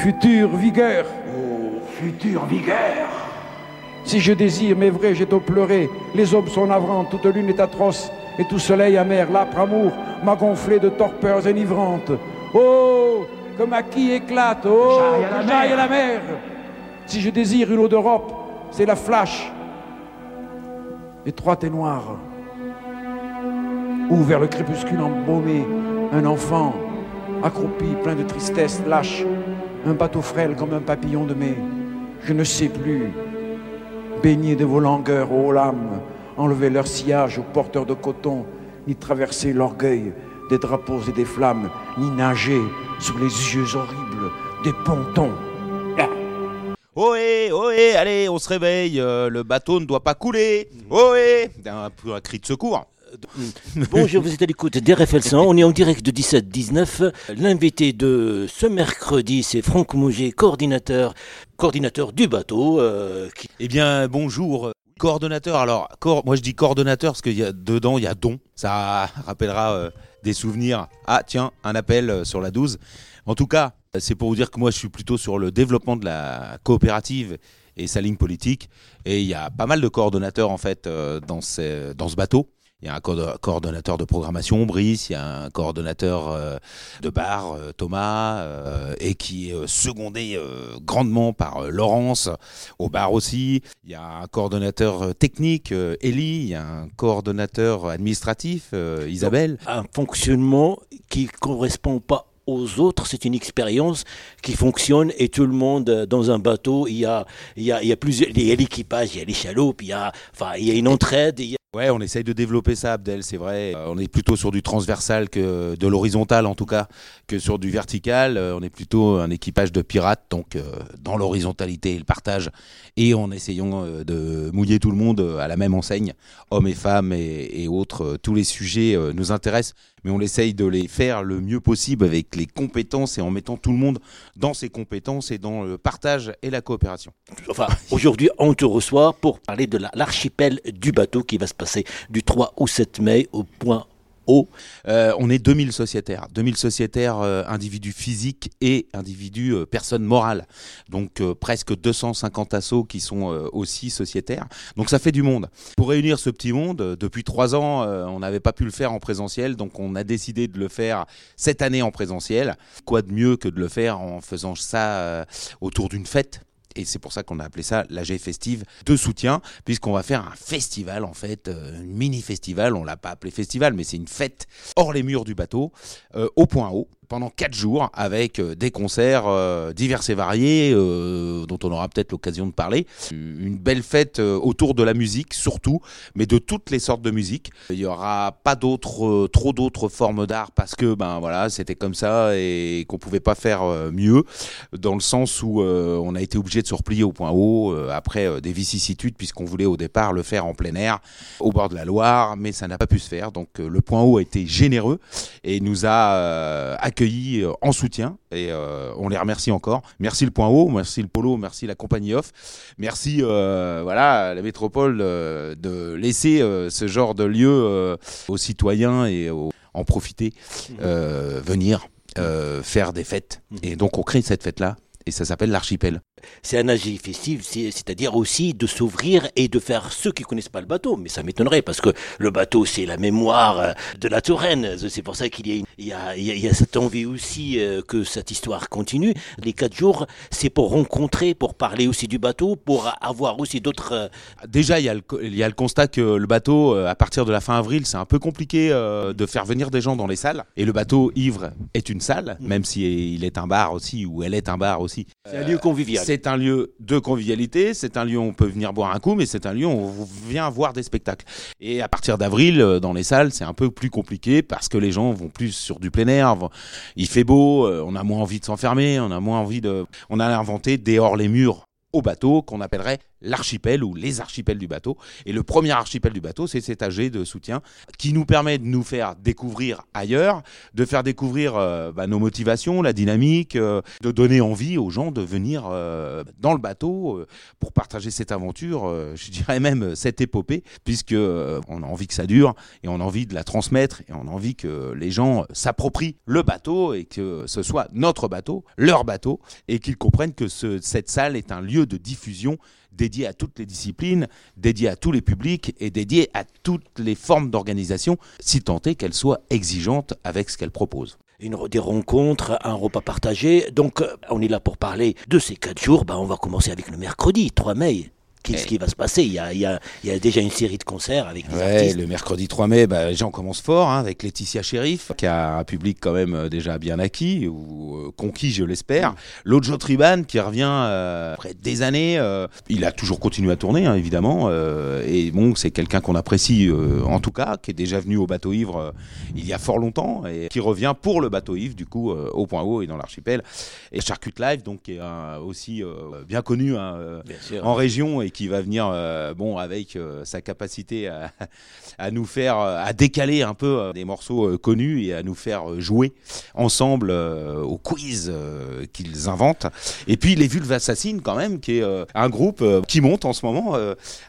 future vigueur. Oh, future vigueur. Si je désire, mais vrai, j'ai tôt pleuré. Les aubes sont navrantes, toute lune est atroce, et tout soleil amer, l'âpre amour m'a gonflé de torpeurs enivrantes. Oh, que ma qui éclate, oh, J'aille à que à la mer. Si je désire une eau d'Europe, c'est la flash, étroite et noire. Ou vers le crépuscule embaumé, un enfant, accroupi, plein de tristesse, lâche, un bateau frêle comme un papillon de mai. Je ne sais plus, baigner de vos langueurs, ô lames, enlever leur sillage aux porteurs de coton, ni traverser l'orgueil des drapeaux et des flammes, ni nager sous les yeux horribles des pontons. Ohé, ohé, allez, on se réveille, euh, le bateau ne doit pas couler. Ohé Un un cri de secours. Bonjour, vous êtes à l'écoute d'RFL 100. On est en direct de 17-19. L'invité de ce mercredi, c'est Franck Mouget, coordinateur, coordinateur du bateau. euh, Eh bien, bonjour. Coordonnateur, alors, moi je dis coordonnateur parce qu'il y a dedans, il y a don. Ça rappellera euh, des souvenirs. Ah, tiens, un appel euh, sur la 12. En tout cas, c'est pour vous dire que moi je suis plutôt sur le développement de la coopérative et sa ligne politique. Et il y a pas mal de coordonnateurs en fait dans ce bateau. Il y a un co- coordonnateur de programmation, Brice, il y a un coordonnateur euh, de bar, euh, Thomas, euh, et qui est euh, secondé euh, grandement par euh, Laurence, au bar aussi. Il y a un coordonnateur euh, technique, euh, Ellie, il y a un coordonnateur administratif, euh, Isabelle. un fonctionnement qui correspond pas aux autres, c'est une expérience qui fonctionne et tout le monde euh, dans un bateau, il y a, il y a, il y a plusieurs, il y a l'équipage, il y a les chaloupes, il y a, enfin, il y a une entraide, Ouais, on essaye de développer ça, Abdel, c'est vrai. Euh, on est plutôt sur du transversal que de l'horizontal, en tout cas, que sur du vertical. Euh, on est plutôt un équipage de pirates, donc euh, dans l'horizontalité et le partage, et en essayant de mouiller tout le monde à la même enseigne, hommes et femmes et, autres. tous les sujets nous intéressent, mais on essaye de les faire le mieux possible avec les compétences et en mettant tout le monde dans ses compétences et dans le partage et la coopération. Enfin, aujourd'hui, on te reçoit pour parler de la- l'archipel du bateau qui va se passer du 3 au 7 mai au point Euh, on est 2000 sociétaires, 2000 sociétaires euh, individus physiques et individus euh, personnes morales. Donc euh, presque 250 assos qui sont euh, aussi sociétaires. Donc ça fait du monde. Pour réunir ce petit monde, depuis trois ans, on n'avait pas pu le faire en présentiel, donc on a décidé de le faire cette année en présentiel. Quoi de mieux que de le faire en faisant ça autour d'une fête? Et c'est pour ça qu'on a appelé ça l'AG Festive de soutien, puisqu'on va faire un festival en fait, euh, un mini festival. On l'a pas appelé festival, mais c'est une fête hors les murs du bateau, euh, au point haut, pendant quatre jours, avec euh, des concerts euh, divers et variés, euh, dont on aura peut-être l'occasion de parler. Une belle fête autour de la musique, surtout, mais de toutes les sortes de musique. Il y aura pas d'autres, trop d'autres formes d'art parce que ben voilà, c'était comme ça et qu'on pouvait pas faire mieux dans le sens où on a été obligé de se replier au point haut après des vicissitudes puisqu'on voulait au départ le faire en plein air au bord de la Loire mais ça n'a pas pu se faire donc le point haut a été généreux et nous a euh, accueillis euh, en soutien et euh, on les remercie encore. Merci le point haut merci le polo merci la compagnie off. Merci euh, voilà la métropole euh, de laisser ce genre de lieu aux citoyens et aux- en profiter euh, venir faire des fêtes. Et donc on crée cette fête là et ça s'appelle l'archipel C'est un AG festif, c'est- c'est-à-dire aussi de s'ouvrir et de faire ceux qui connaissent pas le bateau. Mais ça m'étonnerait parce que le bateau, c'est la mémoire euh, de la Touraine. C'est pour ça qu'il y a, y y cette envie aussi euh, que cette histoire continue. Les quatre jours, c'est pour rencontrer, pour parler aussi du bateau, pour avoir aussi d'autres. euh, Déjà, il y, a le, co- il y a le constat que le bateau, à partir de la fin avril, c'est un peu compliqué de faire venir des gens dans les salles. Et le bateau ivre est une salle, même si il est un bar aussi, ou elle est un bar aussi. C'est un lieu convivial. C'est un lieu de convivialité, c'est un lieu où on peut venir boire un coup, mais c'est un lieu où on vient voir des spectacles. Et à partir d'avril, euh, dans les salles, c'est un peu plus compliqué parce que les gens vont plus sur du plein air. Il fait beau, euh, on a moins envie de s'enfermer, on a moins envie de. On a inventé des hors les murs au bateau qu'on appellerait l'archipel ou les archipels du bateau. Et le premier archipel du bateau, c'est cet AG de soutien qui nous permet de nous faire découvrir ailleurs, de faire découvrir euh, bah, nos motivations, la dynamique, euh, de donner envie aux gens de venir euh, dans le bateau pour partager cette aventure, je dirais même cette épopée, puisque on a envie que ça dure et on a envie de la transmettre et on a envie que les gens s'approprient le bateau et que ce soit notre bateau, leur bateau, et qu'ils comprennent que ce, cette salle est un lieu de diffusion dédié à toutes les disciplines, dédié à tous les publics et dédié à toutes les formes d'organisation, si tant est qu'elles soient exigeantes avec ce qu'elles proposent une, des rencontres, un repas partagé. Donc, euh, on est là pour parler de ces quatre jours. Bah, on va commencer avec le mercredi 3 mai. Qu'est-ce qui va se passer il y, a, il, y a, il y, a, déjà une série de concerts avec des artistes. Le mercredi 3 mai, bah, j'en commence fort hein, avec Laetitia Sheriff, qui a un public quand même euh, déjà bien acquis, ou euh, conquis, je l'espère. L'autre Joe Triban, qui revient euh, après des années. Euh, il a toujours continué à tourner, hein, évidemment. Euh, et bon, c'est quelqu'un qu'on apprécie, en tout cas, qui est déjà venu au Bateau Ivre il y a fort longtemps, et qui revient pour le Bateau Ivre, du coup, au Point Haut et dans l'archipel. Et Charcut Live, donc, qui est aussi bien connu hein, bien en région. Et qui va venir, euh, bon, avec euh, sa capacité à, nous faire, euh, à décaler un peu des morceaux connus et à nous faire jouer ensemble au quiz qu'ils inventent. Et puis les Vulves Assassines, quand même, qui est un groupe qui monte en ce moment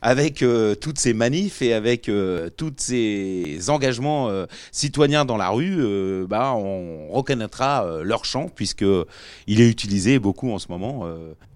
avec toutes ces manifs et avec tous ces engagements citoyens dans la rue. bah, on reconnaîtra leur chant puisque il est utilisé beaucoup en ce moment.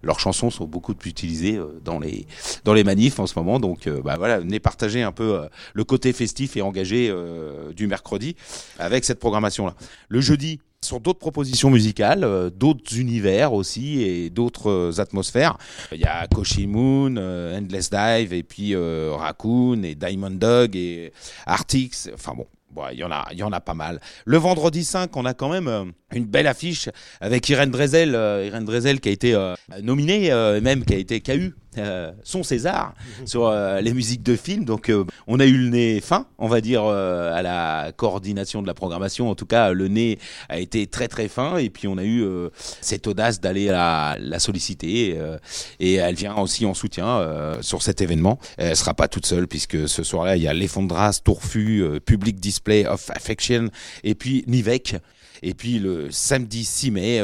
leurs chansons sont beaucoup plus utilisées dans les dans les manifs en ce moment. Donc euh, bah, voilà, venez partager un peu euh, le côté festif et engagé euh, du mercredi avec cette programmation-là. Le jeudi, sur d'autres propositions musicales, d'autres univers aussi et d'autres atmosphères. Il y a Koshi Moon, Endless Dive et puis Raccoon et Diamond Dog et Artix. Enfin bon, il y en a, il y en a pas mal. Le vendredi 5, on a quand même une belle affiche avec Irène Drezel, Irène Drezel qui a été nominée, même qui a été KU euh, son César sur euh, les musiques de films. Donc euh, on a eu le nez fin, on va dire, à la coordination de la programmation. En tout cas, le nez a été très très fin. Et puis on a eu cette audace d'aller la, la, solliciter. et elle vient aussi en soutien sur cet événement. Elle sera pas toute seule puisque ce soir-là, il y a l'Effondras, Tourfu, Public Display of Affection et puis Nivek. Et puis le samedi 6 mai,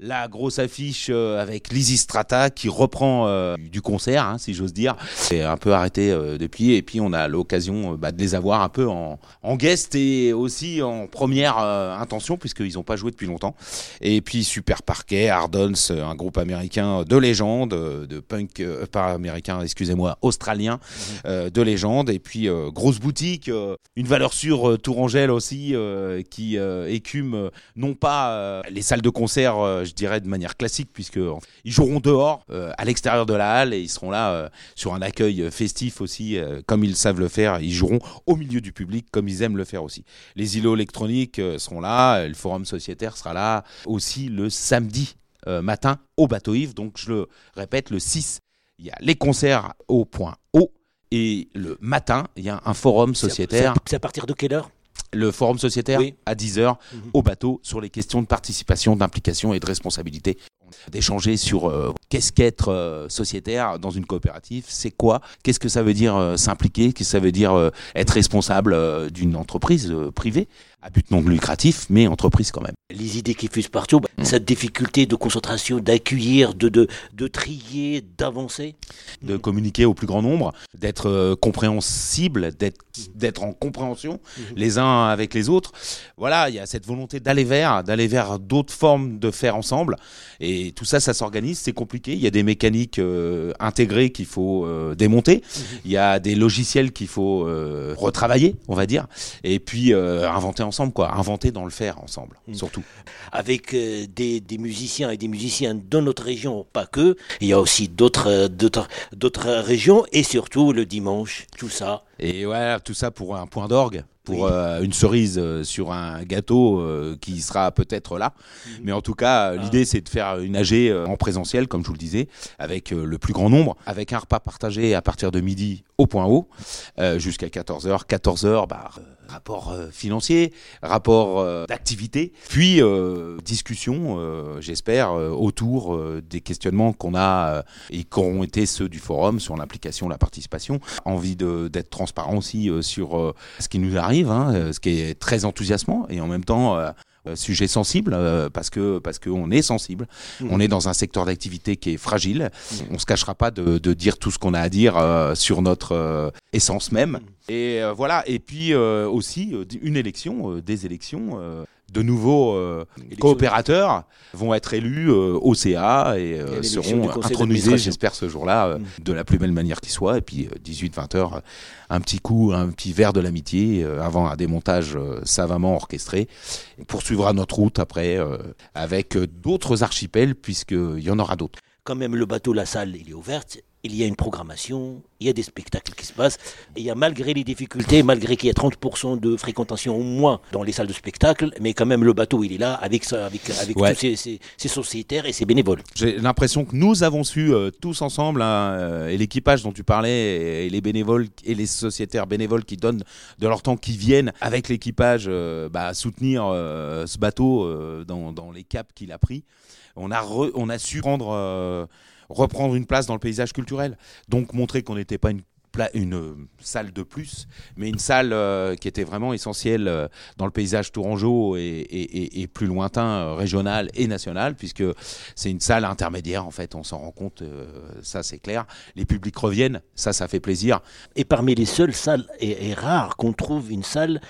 la grosse affiche euh, avec Lizzy Strata qui reprend euh, du concert, hein, si j'ose dire. C'est un peu arrêté euh, depuis et puis on a l'occasion bah, de les avoir un peu en, en guest et aussi en première intention puisqu'ils n'ont pas joué depuis longtemps. Et puis Super Parquet, Ardons, un groupe américain de légende, de punk, pas américain, excusez-moi, australien mhm. de légende. Et puis grosse boutique, une valeur sûre Tourangelle aussi qui écume non pas les salles de concert je dirais de manière classique, puisque ils joueront dehors, euh, à l'extérieur de la halle, et ils seront là euh, sur un accueil festif aussi, euh, comme ils savent le faire. Ils joueront au milieu du public, comme ils aiment le faire aussi. Les îlots électroniques seront là, le forum sociétaire sera là aussi le samedi matin au bateau Yves. Donc je le répète, le 6, il y a les concerts au point haut. Et le matin, il y a un forum sociétaire. C'est à partir de quelle heure? Le forum sociétaire à 10h mhm. au bateau sur les questions de participation, d'implication et de responsabilité. D'échanger sur euh, qu'est-ce qu'être euh, sociétaire dans une coopérative, c'est quoi, qu'est-ce que ça veut dire euh, s'impliquer, qu'est-ce que ça veut dire être responsable d'une entreprise privée à but non lucratif, mais entreprise quand même. Les idées qui fusent partout, bah, mm. cette difficulté de concentration, d'accueillir, de, de, de trier, d'avancer. De communiquer au plus grand nombre, d'être euh, compréhensible, d'être en compréhension mm-hmm. les uns avec les autres. Voilà, il y a cette volonté d'aller vers, d'aller vers d'autres formes de faire ensemble. Et tout ça, ça s'organise, c'est compliqué. Il y a des mécaniques euh, intégrées qu'il faut euh, démonter. Mm-hmm. Il y a des logiciels qu'il faut retravailler, on va dire. Et puis inventer ensemble, quoi, inventer dans le faire ensemble, mm. surtout. Avec euh, des, des, musiciens et des musiciens de notre région, pas que. Il y a aussi d'autres, euh, d'autres, d'autres régions et surtout le dimanche, tout ça. Et voilà, tout ça pour un point d'orgue pour euh, une cerise sur un gâteau qui sera peut-être là. Mm. Mais en tout cas, ah. l'idée c'est de faire une AG en présentiel, comme je vous le disais, avec le plus grand nombre, avec un repas partagé à partir de midi au point haut euh, jusqu'à 14h. 14h, bah, euh, rapport euh, financier, rapport euh, d'activité, puis euh, discussion, euh, j'espère, autour des questionnements qu'on a et qu'ont été ceux du forum sur l'implication, la participation. Envie d'être transparent aussi sur ce qui nous arrive, hein, ce qui est très enthousiasmant et en même temps sujet sensible euh, parce que parce qu'on est sensible. On est dans un secteur d'activité qui est fragile. On se cachera pas de, de dire tout ce qu'on a à dire euh, sur notre euh, essence même. Et euh, voilà. Et puis euh, aussi euh, une élection, euh, des élections. Euh, de nouveaux euh, coopérateurs vont être élus euh, au CA et euh, seront intronisés, j'espère, ce jour-là, euh, Mm. de la plus belle manière qui soit. Et puis 18-20 heures, euh, un petit coup, un petit verre de l'amitié euh, avant un démontage euh, savamment orchestré. On poursuivra notre route après euh, avec euh, d'autres archipels, puisqu'il y en aura d'autres. Quand même, le bateau, la salle, il est ouverte. Il y a une programmation, il y a des spectacles qui se passent. Et il y a, malgré les difficultés, malgré qu'il y ait 30% de fréquentation au moins dans les salles de spectacle, mais quand même, le bateau, il est là avec, ça, avec, avec Ouais. tous ses, ses- ses sociétaires et ses bénévoles. J'ai l'impression que nous avons su euh, tous ensemble, hein, euh, et l'équipage dont tu parlais, et, les bénévoles et les sociétaires bénévoles qui donnent de leur temps, qui viennent avec l'équipage euh, bah, soutenir euh, ce bateau dans, dans les caps qu'il a pris. On a, re- on a su prendre, euh, reprendre une place dans le paysage culturel. Donc montrer qu'on n'était pas une, une euh, salle de plus, mais une salle euh, qui était vraiment essentielle euh, dans le paysage tourangeau et, et- et- et plus lointain, régional et national, puisque c'est une salle intermédiaire en fait, on s'en rend compte, ça c'est clair. Les publics reviennent, ça ça fait plaisir. Et parmi les seules salles, et, et rare qu'on trouve une salle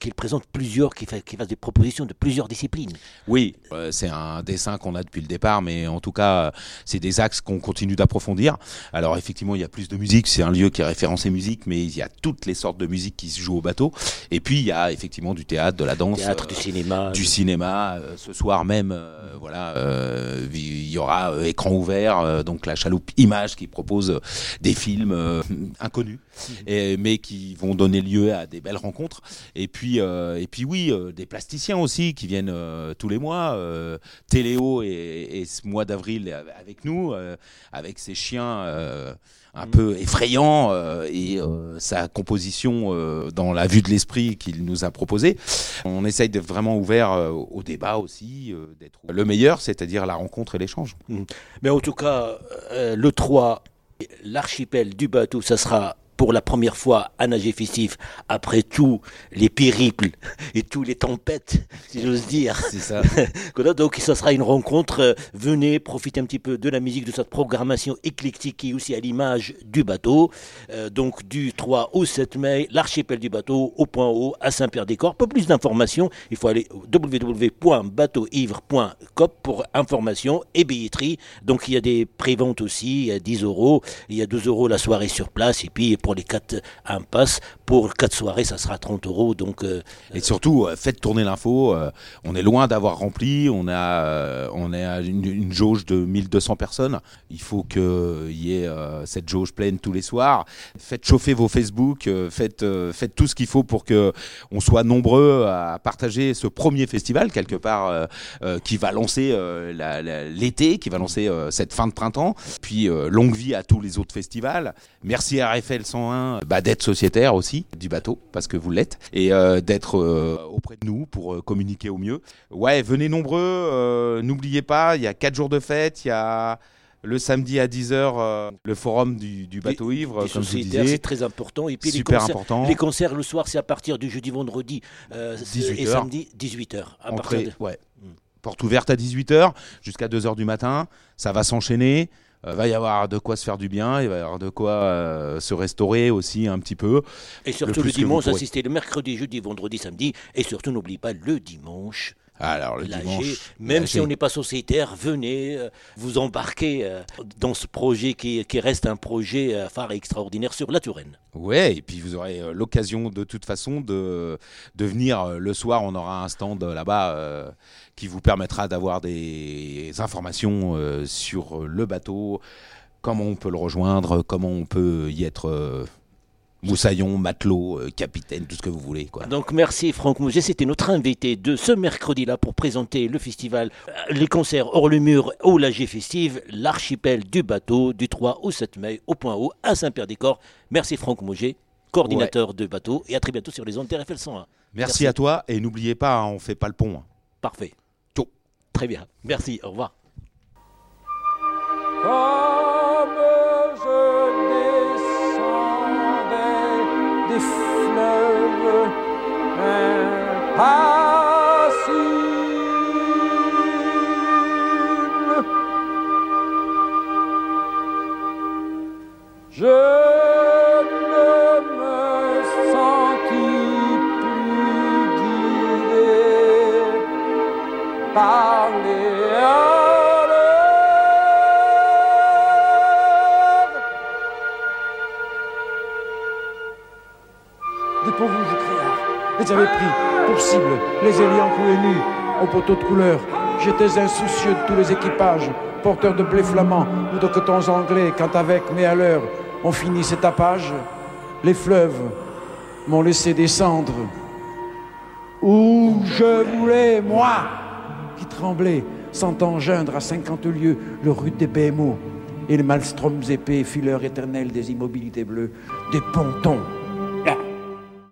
qui présente plusieurs, qui, fait, qui fasse des propositions de plusieurs disciplines. Oui, c'est un dessin qu'on a depuis le départ, mais en tout cas, c'est des axes qu'on continue d'approfondir. Alors effectivement, il y a plus de musique, c'est un lieu qui est référencé musique, mais il y a toutes les sortes de musique qui se jouent au bateau. Et puis il y a effectivement du théâtre, de la danse, Théâtre, euh, du cinéma. du cinéma. Euh, ce soir même, euh, voilà, euh, il y aura euh, écran ouvert, euh, donc la chaloupe Image qui propose euh, des films euh, inconnus, et- mais qui vont donner lieu à des belles rencontres. Et puis, euh, et puis oui, euh, des plasticiens aussi qui viennent euh, tous les mois. Euh, Téléo et, et ce mois d'avril avec nous, euh, avec ses chiens. Un peu effrayants euh, et euh, sa composition euh, dans la vue de l'esprit qu'il nous a proposé. On essaye d'être vraiment ouvert au débat aussi, d'être le meilleur, c'est-à-dire la rencontre et l'échange. Mais en tout cas, le 3, l'archipel du bateau, ça sera pour la première fois à nager festif après tous les périples et toutes les tempêtes, si j'ose dire. C'est ça. Donc ça sera une rencontre. venez profiter un petit peu de la musique, de cette programmation éclectique qui est aussi à l'image du bateau. Euh, donc du 3 au 7 mai, l'archipel du bateau au point haut à Saint-Pierre-des-Corps. Pour plus d'informations, il faut aller au www.bateauivre.com pour information et billetterie. Donc il y a des préventes aussi, il y a 10 euros, il y a 2 euros la soirée sur place et puis pour les 4 un pass, pour 4 soirées ça sera 30 euros. Donc euh, Et surtout, euh, faites tourner l'info. euh, on est loin d'avoir rempli. On a, on est à une, jauge de 1200 personnes. Il faut qu'il y ait cette jauge pleine tous les soirs. Faites chauffer vos Facebook. faites, faites tout ce qu'il faut pour que on soit nombreux à partager ce premier festival quelque part qui va lancer la- la- l'été, qui va lancer cette fin de printemps. Puis longue vie à tous les autres festivals. Merci à RFL 101 bah, d'être sociétaire aussi du bateau parce que vous l'êtes et euh, d'être euh, auprès de nous pour euh, communiquer au mieux. Ouais, venez nombreux. euh, N'oubliez pas, il y a quatre jours de fête. Il y a le samedi à 10h le forum du, du bateau ivre, des comme je disais. c'est très important. Et puis les Super concerts, important. Les concerts le soir, c'est à partir du jeudi, vendredi euh, 18 et heures. samedi, 18h. À Entrée, partir de... ouais. Porte ouverte à 18h jusqu'à 2h du matin. Ça va s'enchaîner. Euh, va y avoir de quoi se faire du bien, il va y avoir de quoi euh, se restaurer aussi un petit peu. Et surtout le, vous dimanche, assister le mercredi, jeudi, vendredi, samedi. Et surtout, n'oublie pas le dimanche. Alors le dimanche, Même si on n'est pas sociétaire, venez euh, vous embarquer euh, dans ce projet qui, qui reste un projet euh, phare et extraordinaire sur la Touraine. Ouais, et puis vous aurez l'occasion de toute façon de, de venir le soir. On aura un stand là-bas qui vous permettra d'avoir des informations sur le bateau, comment on peut le rejoindre, comment on peut y être moussaillon, matelot, euh, capitaine, tout ce que vous voulez. Quoi. Donc merci Franck Mouget, c'était notre invité de ce mercredi-là pour présenter le festival, euh, les concerts hors le mur au Lager Festive, l'archipel du bateau du 3 au 7 mai au Point Haut à Saint-Pierre-des-Corps. Merci Franck Mouget, coordinateur de bateau et à très bientôt sur les ondes TRFL 101. Merci, à toi et n'oubliez pas, hein, on fait pas le pont. hein. Parfait. Ciao. Très bien. Merci. Au revoir. Des pauvres créards les avaient pris les ayant cloués nus au poteau de couleur. J'étais insoucieux de tous les équipages, porteurs de blé flamand ou de cotons anglais, quand avec mes haleurs on finit ces tapages, les fleuves m'ont laissé descendre. Où je voulais, moi, qui tremblais, sentant geindre à cinquante lieues le rude des BMO et les maelstroms épais, fileurs éternels des immobilités bleues, des pontons